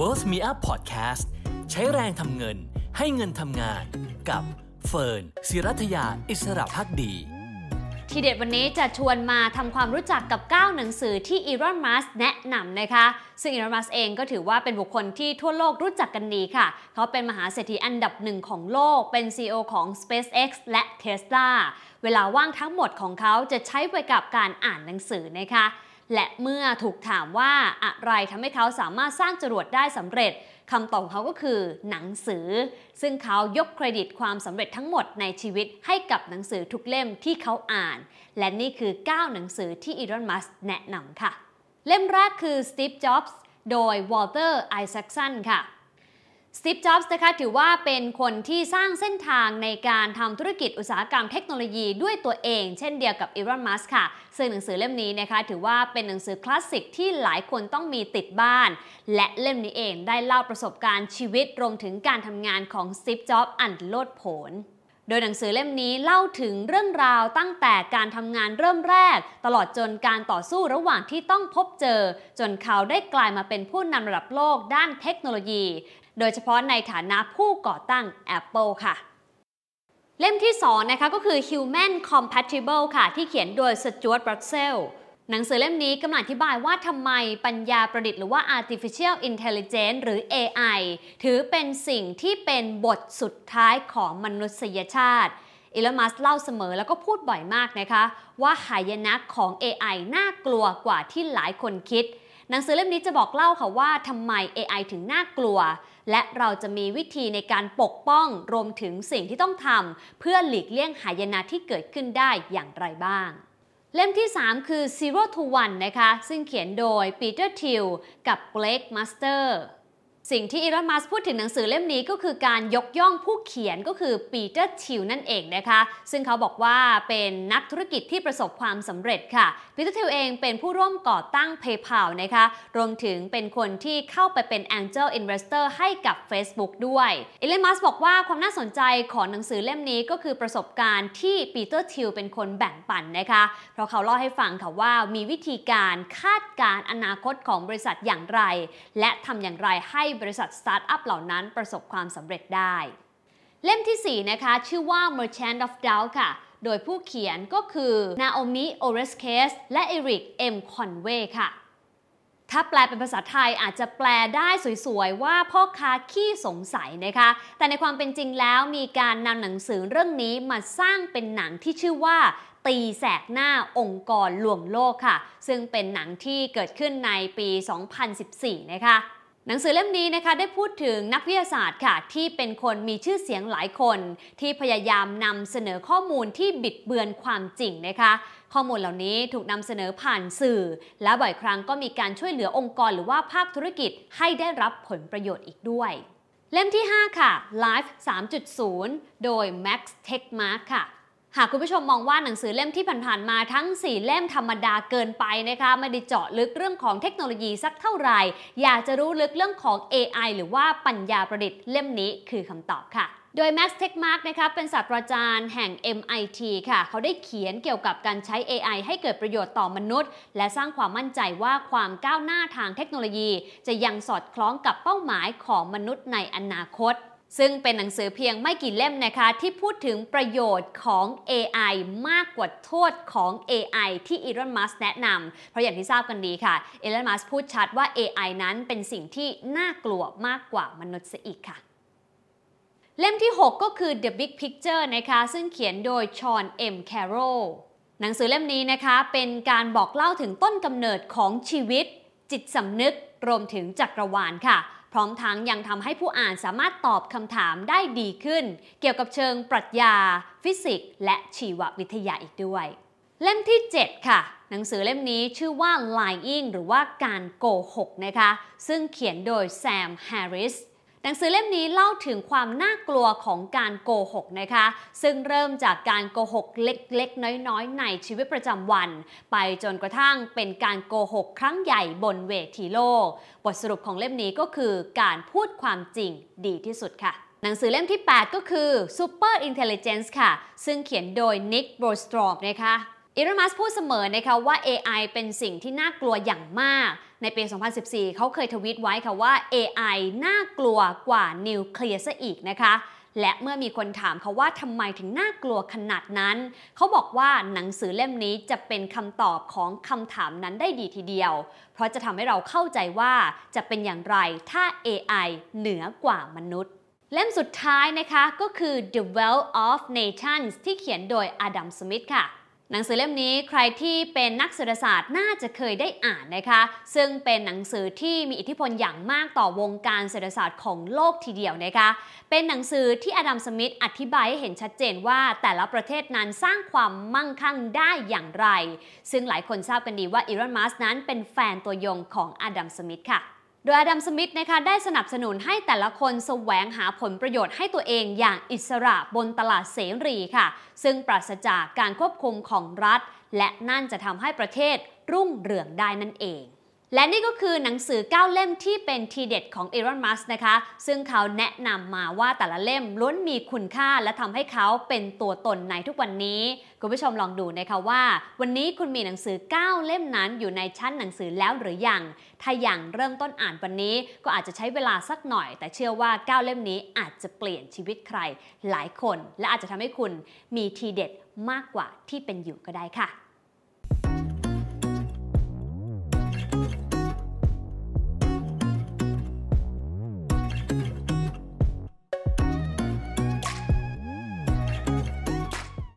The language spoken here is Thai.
Worth Me Up Podcast ใช้แรงทำเงินให้เงินทำงานกับเฟิร์นศิรัทยาอิสระพักดี ทีเด็ดวันนี้จะชวนมาทำความรู้จักกับ 9 หนังสือที่อีรอนมัสแนะนำนะคะ ซึ่งอีรอนมัสเองก็ถือว่าเป็นบุคคลที่ทั่วโลกรู้จักกันดีค่ะ เขาเป็นมหาเศรษฐีอันดับหนึ่งของโลก เป็น CEO ของ SpaceX และ Tesla เวลาว่างทั้งหมดของเขาจะใช้ไปกับการอ่านหนังสือนะคะ และเมื่อถูกถามว่าอะไรทำให้เขาสามารถสร้างจรวดได้สำเร็จคำตอบของเขาก็คือหนังสือ ซึ่งเขายกเครดิตความสำเร็จทั้งหมดในชีวิตให้กับหนังสือทุกเล่มที่เขาอ่าน และนี่คือ 9 หนังสือที่อีลอน มัสก์แนะนำค่ะ เล่มแรกคือ Steve Jobs โดยวอลเตอร์ไอแซคสันค่ะ สตีฟ จ็อบส์นะคะ ถือว่าเป็นคนที่สร้างเส้นทางในการทำธุรกิจอุตสาหกรรมเทคโนโลยีด้วยตัวเอง เช่นเดียวกับอีลอน มัสก์ค่ะ ซึ่งหนังสือเล่มนี้นะคะ ถือว่าเป็นหนังสือคลาสสิกที่หลายคนต้องมีติดบ้าน และเล่มนี้เองได้เล่าประสบการณ์ชีวิตรวมถึงการทำงานของสตีฟ จ็อบส์อันโลดโผนโดยหนังสือเล่มนี้เล่าถึงเรื่องราวตั้งแต่การทำงานเริ่มแรก ตลอดจนการต่อสู้ระหว่างที่ต้องพบเจอ จนเขาได้กลายมาเป็นผู้นำระดับโลกด้านเทคโนโลยี โดยเฉพาะในฐานะผู้ก่อตั้ง Apple ค่ะ เล่มที่ 2 นะคะก็คือ Human Compatible ค่ะ ที่เขียนโดย Stuart Russell หนังสือเล่มนี้กำลังอธิบายว่าทำไมปัญญาประดิษฐ์หรือว่า artificial intelligence หรือ AI ถือเป็นสิ่งที่เป็นบทสุดท้ายของมนุษยชาติอีลอนมัสเล่าเสมอแล้วก็พูดบ่อยมากนะคะ ว่าหายนะของ AI น่ากลัวกว่าที่หลายคนคิด หนังสือเล่มนี้จะบอกเล่าค่ะว่าทำไม AI ถึงน่ากลัว และเราจะมีวิธีในการปกป้องรวมถึงสิ่งที่ต้องทำเพื่อหลีกเลี่ยงหายนะที่เกิดขึ้นได้อย่างไรบ้าง เล่มที่ 3 คือ Zero to One นะคะ ซึ่งเขียนโดยปีเตอร์ทิลกับเบลกมา สิ่งที่อีลอน มัสก์พูดถึงหนังสือเล่มนี้ก็คือการยกย่องผู้เขียนก็คือปีเตอร์ ธีลนั่นเองนะคะ ซึ่งเขาบอกว่าเป็นนักธุรกิจที่ประสบความสำเร็จค่ะปีเตอร์ ธีลเองเป็นผู้ร่วมก่อตั้ง PayPal นะคะ รวมถึงเป็นคนที่เข้าไปเป็น Angel Investor ให้กับ Facebook ด้วยอีลอน มัสก์บอกว่าความน่าสนใจของหนังสือเล่มนี้ก็คือประสบการณ์ที่ปีเตอร์ ธีลเป็นคนแบ่งปันนะคะ เพราะเขาเล่าให้ฟังค่ะว่ามีวิธีการคาดการณ์อนาคตของบริษัทอย่างไร และทำอย่างไรให้บริษัทสตาร์ทอัพเหล่านั้นประสบความสำเร็จได้ เล่มที่ 4 นะคะ ชื่อว่า Merchants of Doubt ค่ะ โดยผู้เขียนก็คือ Naomi Oreskes และ Eric M. Conway ค่ะ ถ้าแปลเป็นภาษาไทยอาจจะแปลได้สวยๆ ว่าพ่อค้าขี้สงสัยนะคะ แต่ในความเป็นจริงแล้วมีการนำหนังสือเรื่องนี้มาสร้างเป็นหนังที่ชื่อว่าตีแสกหน้าองค์กรลวงโลกค่ะ ซึ่งเป็นหนังที่เกิดขึ้นในปี 2014 นะคะ หนังสือเล่มนี้นะคะได้พูดถึงนักวิทยาศาสตร์ค่ะ ที่เป็นคนมีชื่อเสียงหลายคน ที่พยายามนำเสนอข้อมูลที่บิดเบือนความจริงนะคะ ข้อมูลเหล่านี้ถูกนำเสนอผ่านสื่อ และบ่อยครั้งก็มีการช่วยเหลือองค์กรหรือว่าภาคธุรกิจให้ได้รับผลประโยชน์อีกด้วย เล่มที่ 5 ค่ะ Life 3.0 โดย Max Techmark ค่ะ หากคุณผู้ชมมองว่าหนังสือเล่มที่ผ่านๆมาทั้ง 4 เล่มธรรมดาเกินไปนะคะไม่ได้เจาะลึกเรื่องของเทคโนโลยีสักเท่าไหร่ อยากจะรู้ลึกเรื่องของ AI หรือว่าปัญญาประดิษฐ์เล่มนี้คือคำตอบค่ะโดย Max Techmark นะคะเป็นศาสตราจารย์แห่ง MIT ค่ะ เขาได้เขียนเกี่ยวกับการใช้ AI ให้เกิดประโยชน์ต่อมนุษย์ และสร้างความมั่นใจว่าความก้าวหน้าทางเทคโนโลยี จะยังสอดคล้องกับเป้าหมายของมนุษย์ในอนาคต ซึ่งเป็นหนังสือเพียงไม่กี่เล่มนะคะ ที่พูดถึงประโยชน์ของ AI มากกว่าโทษของ AI ที่อีลอนมัสแนะนำเพราะอย่างที่ทราบกันดีค่ะอีลอนมัสพูดชัดว่า AI นั้นเป็นสิ่งที่น่ากลัวมากกว่ามนุษย์ซะอีกค่ะเล่มที่ 6 ก็คือ The Big Picture นะคะ ซึ่งเขียนโดยชอนเอ็มแคโรหนังสือเล่มนี้นะคะ เป็นการบอกเล่าถึงต้นกำเนิดของชีวิต จิตสำนึกรวมถึงจักรวาลค่ะ พร้อมทั้งยังทำให้ผู้อ่านสามารถตอบคำถามได้ดีขึ้น เกี่ยวกับเชิงปรัชญา ฟิสิกส์และชีววิทยาอีกด้วย เล่มที่ 7 ค่ะ หนังสือเล่มนี้ชื่อว่า Lying หรือว่าการโกหกนะคะ ซึ่งเขียนโดยแซมแฮร์ริส หนังสือเล่มนี้เล่าถึงความน่ากลัวของการโกหกนะคะ ซึ่งเริ่มจากการโกหกเล็กๆ น้อยๆ ในชีวิตประจำวัน ไปจนกระทั่งเป็นการโกหกครั้งใหญ่บนเวทีโลก บทสรุปของเล่มนี้ก็คือการพูดความจริงดีที่สุดค่ะหนังสือเล่มที่ 8 ก็คือ Superintelligence ค่ะ ซึ่งเขียนโดย Nick Bostrom นะคะ อีรมัสพูดเสมอนะคะว่า AI เป็นสิ่งที่น่ากลัวอย่างมาก ในปี 2014 เขาเคยทวีตไว้ค่ะว่า AI น่ากลัวกว่านิวเคลียร์ซะอีกนะคะ และเมื่อมีคนถามเขาว่าทำไมถึงน่ากลัวขนาดนั้น เขาบอกว่าหนังสือเล่มนี้จะเป็นคำตอบของคำถามนั้นได้ดีทีเดียว เพราะจะทำให้เราเข้าใจว่าจะเป็นอย่างไรถ้า AI เหนือกว่ามนุษย์เล่มสุดท้ายนะคะก็คือ The Wealth of Nations ที่เขียนโดยอดัมสมิธค่ะ หนังสือเล่มนี้ใครที่เป็นนักเศรษฐศาสตร์น่าจะเคยได้อ่านนะคะ ซึ่งเป็นหนังสือที่มีอิทธิพลอย่างมากต่อวงการเศรษฐศาสตร์ของโลกทีเดียวนะคะ เป็นหนังสือที่อดัมสมิธอธิบายให้เห็นชัดเจนว่าแต่ละประเทศนั้นสร้างความมั่งคั่งได้อย่างไร ซึ่งหลายคนทราบกันดีว่าอีรอนมัสนั้นเป็นแฟนตัวยงของอดัมสมิธค่ะ โดยอดัมสมิธนะคะได้สนับสนุนให้แต่ละคนแสวงหาผลประโยชน์ให้ตัวเองอย่างอิสระบนตลาดเสรีค่ะ ซึ่งปราศจากการควบคุมของรัฐ และนั่นจะทำให้ประเทศรุ่งเรืองได้นั่นเอง และนี่ก็คือหนังสือ 9 เล่มที่เป็นทีเด็ดของอีรอนมัสนะคะ ซึ่งเขาแนะนำมาว่าแต่ละเล่มล้วนมีคุณค่า และทำให้เขาเป็นตัวตนในทุกวันนี้ คุณผู้ชมลองดูนะคะว่า วันนี้คุณมีหนังสือ 9 เล่มนั้นอยู่ในชั้นหนังสือแล้วหรือยัง ถ้าอยังเริ่มต้นอ่านวันนี้ก็อาจจะใช้เวลาสักหน่อย แต่เชื่อว่า 9 เล่มนี้อาจจะเปลี่ยนชีวิตใคร หลายคน และอาจจะทำให้คุณมีทีเด็ดมากกว่าที่เป็นอยู่ก็ได้ค่ะ